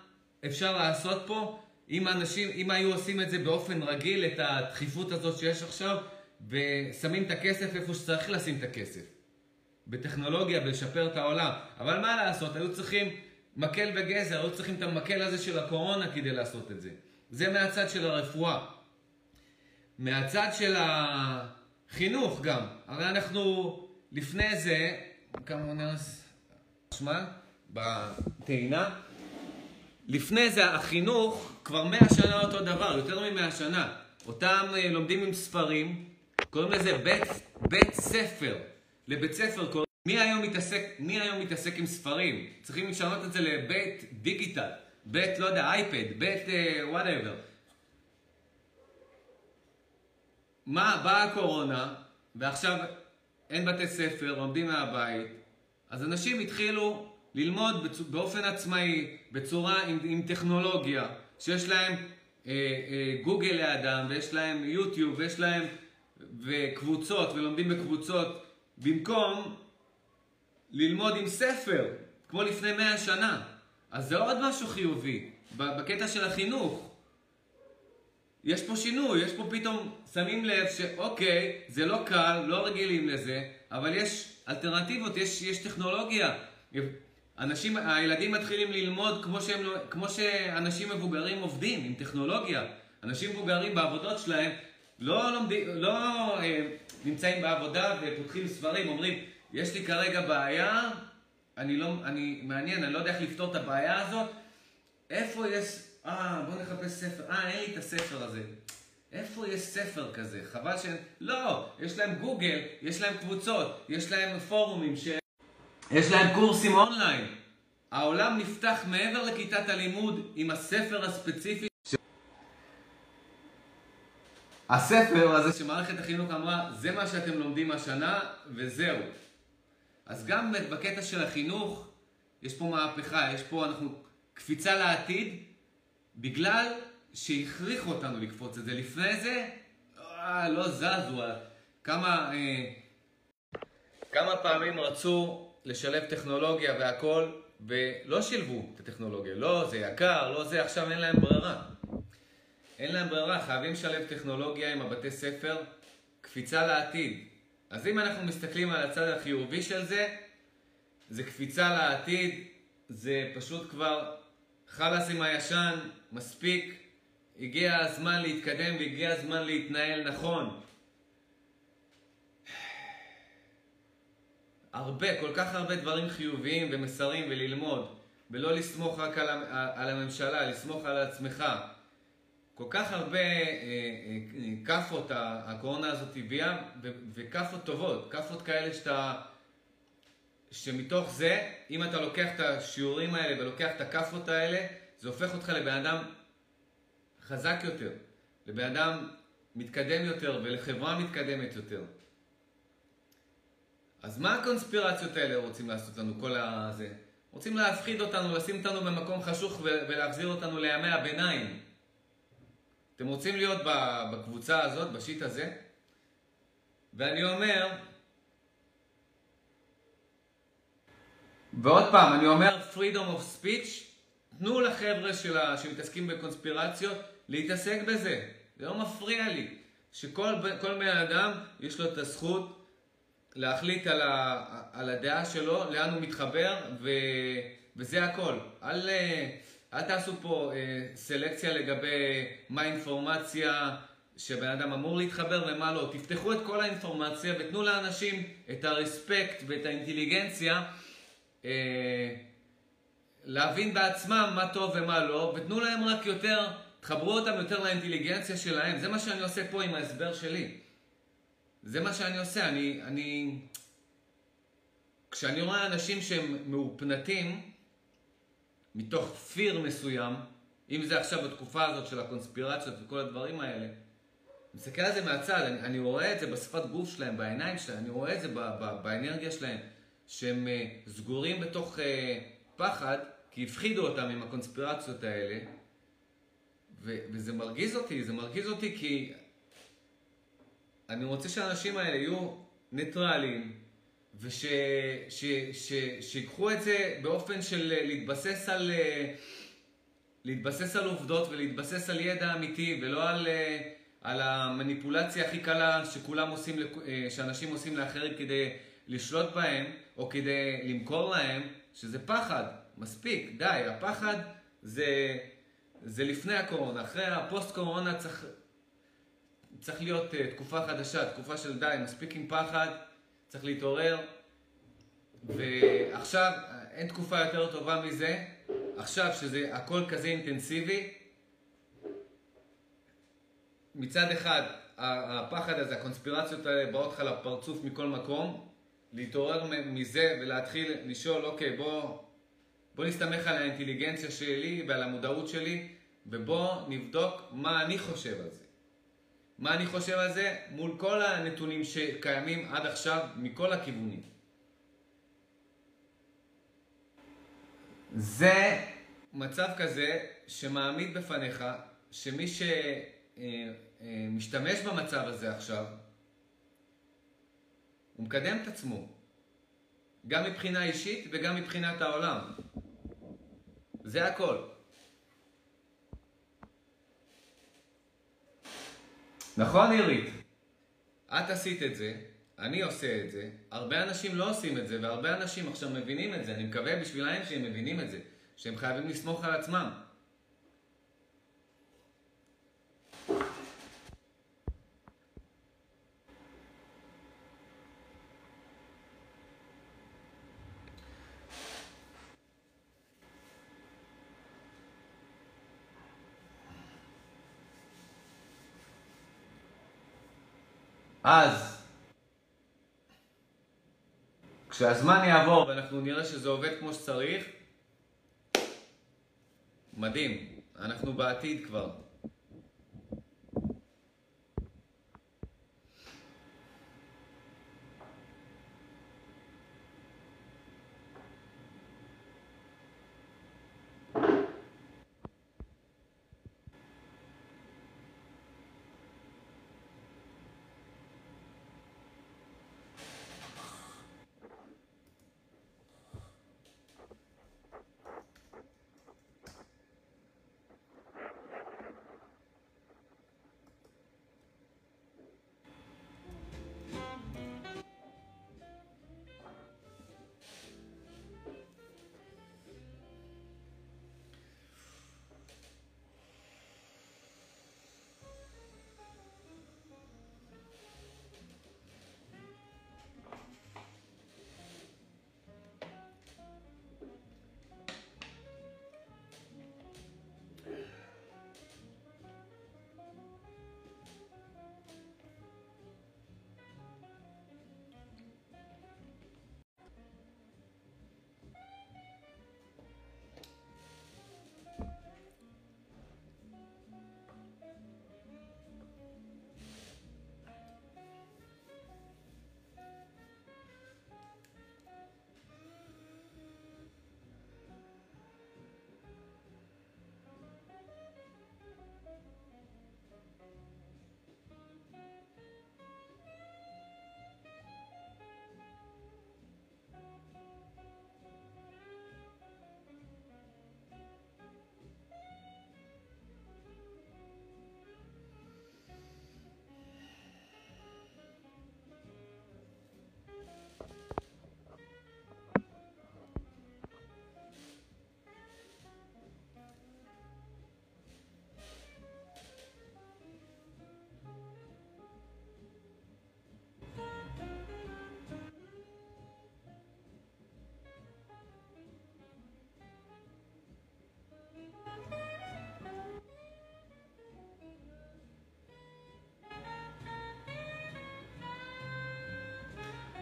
אפשר לעשות פה אם אנשים, אם היו עושים את זה באופן רגיל, את הדחיפות הזאת שיש עכשיו, ושמים את הכסף איפה שצריך לשים את הכסף. בטכנולוגיה, בלשפר את העולם. אבל מה לעשות, היו צריכים מקל וגזר, היו צריכים את המקל הזה של הקורונה כדי לעשות את זה. זה מהצד של הרפואה. מהצד של החינוך גם. הרי אנחנו לפני זה, כמה נרס, שמע, בטעינה, לפני זה החינוך כבר מאה שנה אותו דבר, יותר ממאה שנה. אותם אה, לומדים עם ספרים, קוראים לזה בית, בית ספר. לבית ספר קוראים... מי היום, מתעסק, מי היום מתעסק עם ספרים? צריכים לשנות את זה לבית דיגיטל, בית, לא יודע, אייפד, בית whatever. Uh, מה, באה הקורונה, ועכשיו אין בתי ספר, לומדים מהבית, אז אנשים התחילו ללמוד באופן עצמאי, בצורה עם, עם טכנולוגיה, שיש להם אה, אה, גוגל לאדם, ויש להם יוטיוב, ויש להם וקבוצות, ולומדים בקבוצות, במקום ללמוד עם ספר, כמו לפני מאה שנה. אז זה עוד משהו חיובי, בקטע של החינוך. יש פה שינוי, יש פה פתאום, שמים לב שאוקיי, זה לא קל, לא רגילים לזה, אבל יש אלטרנטיבות, יש, יש טכנולוגיה. אנשים, הילדים מתחילים ללמוד כמו, שהם, לא, כמו שאנשים מבוגרים עובדים, עם טכנולוגיה. אנשים מבוגרים בעבודות שלהם לא, לומדים, לא אה, נמצאים בעבודה ופותחים ספרים, אומרים, יש לי כרגע בעיה, אני לא, אני מעניין, אני לא יודע איך לפתור את הבעיה הזאת, איפה יש, אה, בוא נחפש ספר, אה, אין לי את הספר הזה. איפה יש ספר כזה? חבל ש... לא, יש להם גוגל, יש להם קבוצות, יש להם פורומים ש... יש להם קורסים אונליין. העולם נפתח מעבר לכיתת הלימוד עם הספר הספציפי. ש... הספר הזה שמערכת החינוך אמרה, זה מה שאתם לומדים השנה, וזהו. אז גם בקטע של החינוך, יש פה מהפכה, יש פה, אנחנו, קפיצה לעתיד, בגלל שהכריחו אותנו לקפוץ את זה. לפני זה, אה, לא זזו. כמה, אה, כמה פעמים רצו לשלב טכנולוגיה והכל, ולא שילבו את הטכנולוגיה. לא, זה יקר, לא זה, עכשיו אין להם ברירה. אין להם ברירה, חייבים לשלב טכנולוגיה עם הבתי ספר, קפיצה לעתיד. אז אם אנחנו מסתכלים על הצד החיובי של זה, זה קפיצה לעתיד, זה פשוט כבר חלאס עם הישן, מספיק, הגיע הזמן להתקדם והגיע הזמן להתנהל נכון. הרבה, כל כך הרבה דברים חיוביים ומסרים וללמוד, ולא לסמוך רק על, הממשלה, לסמוך על עצמך. כל כך הרבה אה, אה, כאפות הקורונה הזאת הביאה, וכאפות טובות, כאפות כאלה שאתה... שמתוך זה, אם אתה לוקח את השיעורים האלה ולוקח את הכאפות האלה, זה הופך אותך לבן אדם חזק יותר, לבן אדם מתקדם יותר ולחברה מתקדמת יותר. אז מה הקונספירציות האלה רוצים לעשות לנו, כל הזה? רוצים להפחיד אותנו, לשים אותנו במקום חשוך ולהחזיר אותנו לימי הביניים. אתם רוצים להיות בקבוצה הזאת, בשיט הזה? ואני אומר, ועוד פעם, אני אומר freedom of speech, תנו לחבר'ה שלה, שמתעסקים בקונספירציות להתעסק בזה. זה לא מפריע לי. שכל בן אדם יש לו את הזכות להחליט על, ה, על הדעה שלו, לאן הוא מתחבר, ו, וזה הכל. אל, אל תעשו פה אה, סלקציה לגבי מה האינפורמציה שבן אדם אמור להתחבר ומה לא. תפתחו את כל האינפורמציה ותנו לאנשים את הרספקט ואת האינטליגנציה אה, להבין בעצמם מה טוב ומה לא, ותנו להם רק יותר, תחברו אותם יותר לאינטליגנציה שלהם. זה מה שאני עושה פה עם ההסבר שלי. זה מה שאני עושה. אני, אני... כשאני רואה אנשים שהם מאופנתים, מתוך פיר מסוים, אם זה עכשיו בתקופה הזאת של הקונספירציות וכל הדברים האלה, מסתכל על זה מהצד, אני, אני רואה את זה בשפת גוף שלהם, בעיניים שלהם, אני רואה את זה ב, ב, באנרגיה שלהם, שהם uh, סגורים בתוך uh, פחד, כי הפחידו אותם עם הקונספירציות האלה, ו- וזה מרגיז אותי, זה מרגיז אותי כי אני רוצה שהאנשים האלה יהיו ניטרליים, ושיקחו את זה באופן של להתבסס על, להתבסס על עובדות ולהתבסס על ידע אמיתי, ולא על, על המניפולציה הכי קלה שכולם עושים, שאנשים עושים לאחרים כדי לשלוט בהם, או כדי למכור להם, שזה פחד. מספיק, די, הפחד זה, זה לפני הקורונה. אחרי הפוסט קורונה צריך, צריך להיות תקופה חדשה, תקופה של די, מספיק עם פחד, צריך להתעורר. ועכשיו, אין תקופה יותר טובה מזה. עכשיו שזה הכל כזה אינטנסיבי, מצד אחד, הפחד הזה, הקונספירציות האלה באות לך לפרצוף מכל מקום, להתעורר מזה ולהתחיל לשאול, אוקיי, בוא, בוא נסתמך על האינטליגנציה שלי ועל המודעות שלי, ובוא נבדוק מה אני חושב על זה. מה אני חושב על זה מול כל הנתונים שקיימים עד עכשיו מכל הכיוונים. זה מצב כזה שמעמיד בפניך שמי שמשתמש במצב הזה עכשיו, הוא מקדם את עצמו, גם מבחינה אישית וגם מבחינת העולם. זה הכל. נכון, עירית? את עשית את זה, אני עושה את זה, הרבה אנשים לא עושים את זה, והרבה אנשים עכשיו מבינים את זה, אני מקווה בשבילם שהם מבינים את זה, שהם חייבים לסמוך על עצמם. אז, כשהזמן יעבור ואנחנו נראה שזה עובד כמו שצריך, מדהים, אנחנו בעתיד כבר.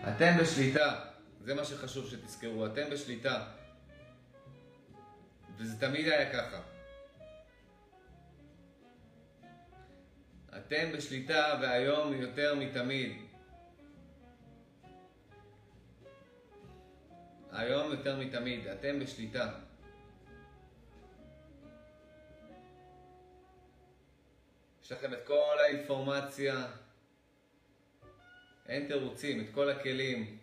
אתם בשליטה. זה מה שחשוב שתזכרו, אתם בשליטה. וזה תמיד היה ככה. אתם בשליטה והיום יותר מתמיד. היום יותר מתמיד, אתם בשליטה. יש לכם את כל האינפורמציה. אין תירוצים, את כל הכלים.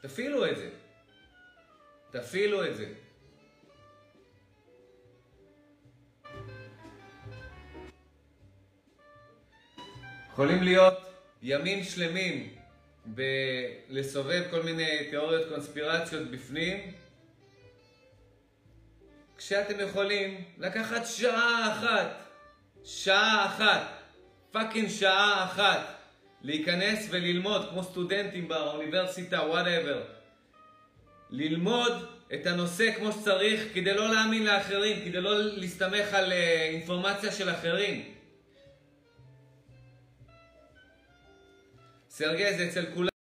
תפעילו את זה. תפעילו את זה. יכולים להיות ימים שלמים בלסובב כל מיני תיאוריות קונספירציות בפנים, כשאתם יכולים לקחת שעה אחת, שעה אחת, fucking שעה אחת, להיכנס וללמוד כמו סטודנטים באוניברסיטה, whatever. ללמוד את הנושא כמו שצריך כדי לא להאמין לאחרים, כדי לא להסתמך על אה, אינפורמציה של אחרים. סרגי זה אצל כולם.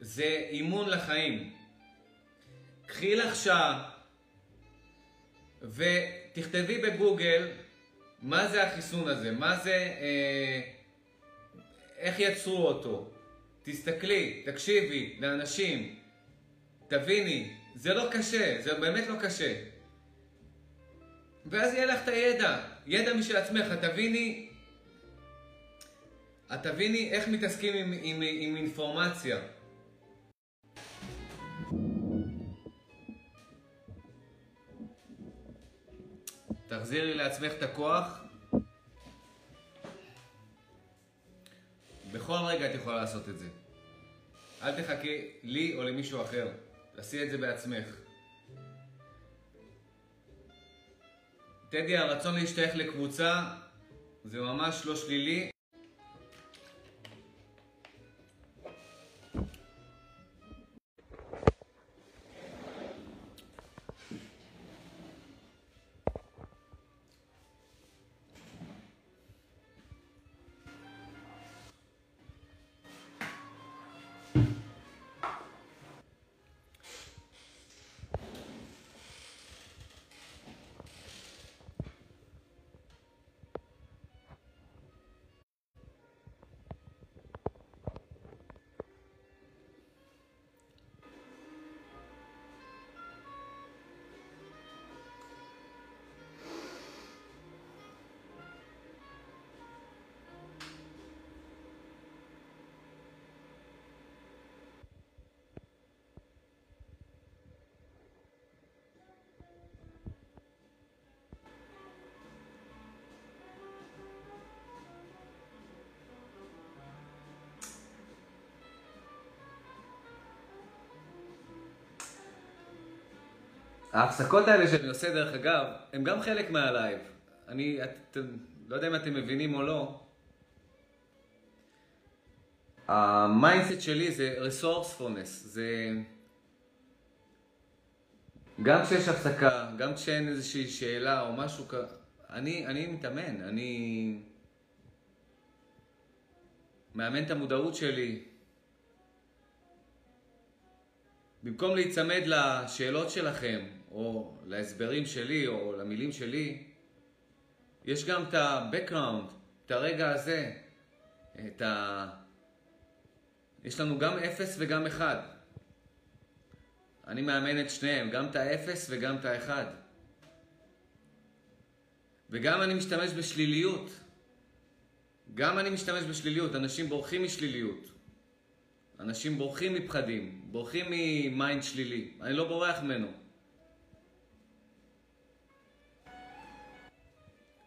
זה אימון לחיים. קחי לך שעה ותכתבי בגוגל מה זה החיסון הזה, מה זה, אה, איך יצרו אותו. תסתכלי, תקשיבי לאנשים, תביני, זה לא קשה, זה באמת לא קשה. ואז יהיה לך את הידע, ידע משל עצמך, תביני, את תביני איך מתעסקים עם, עם, עם אינפורמציה. תחזירי לעצמך את הכוח. בכל רגע את יכולה לעשות את זה. אל תחכי לי או למישהו אחר. תעשי את זה בעצמך. טדי, הרצון להשתייך לקבוצה זה ממש לא שלילי. ההפסקות האלה שאני עושה, דרך אגב, הם גם חלק מה live. אני, את, לא יודע אם אתם מבינים או לא. ה mindset שלי זה resourcefulness, זה... גם כשיש הפסקה, גם כשאין איזושהי שאלה או משהו כזה, אני, אני מתאמן, אני מאמן את המודעות שלי. במקום להיצמד לשאלות שלכם, או להסברים שלי, או למילים שלי, יש גם את ה-background, את הרגע הזה, את ה... יש לנו גם אפס וגם אחד. אני מאמן את שניהם, גם את האפס וגם את האחד. וגם אני משתמש בשליליות. גם אני משתמש בשליליות, אנשים בורחים משליליות. אנשים בורחים מפחדים, בורחים מ mind שלילי. אני לא בורח ממנו.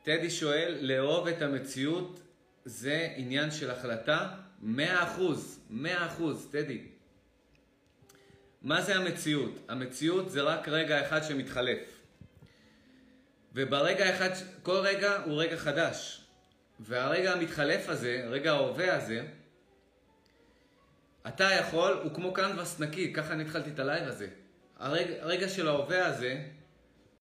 טדי שואל, לאהוב את המציאות זה עניין של החלטה? מאה אחוז, מאה אחוז, טדי. מה זה המציאות? המציאות זה רק רגע אחד שמתחלף. וברגע אחד, כל רגע הוא רגע חדש. והרגע המתחלף הזה, רגע ההווה הזה, אתה יכול, הוא כמו קנבס נקי, ככה אני התחלתי את ה live הזה. הרגע, הרגע של ההווה הזה,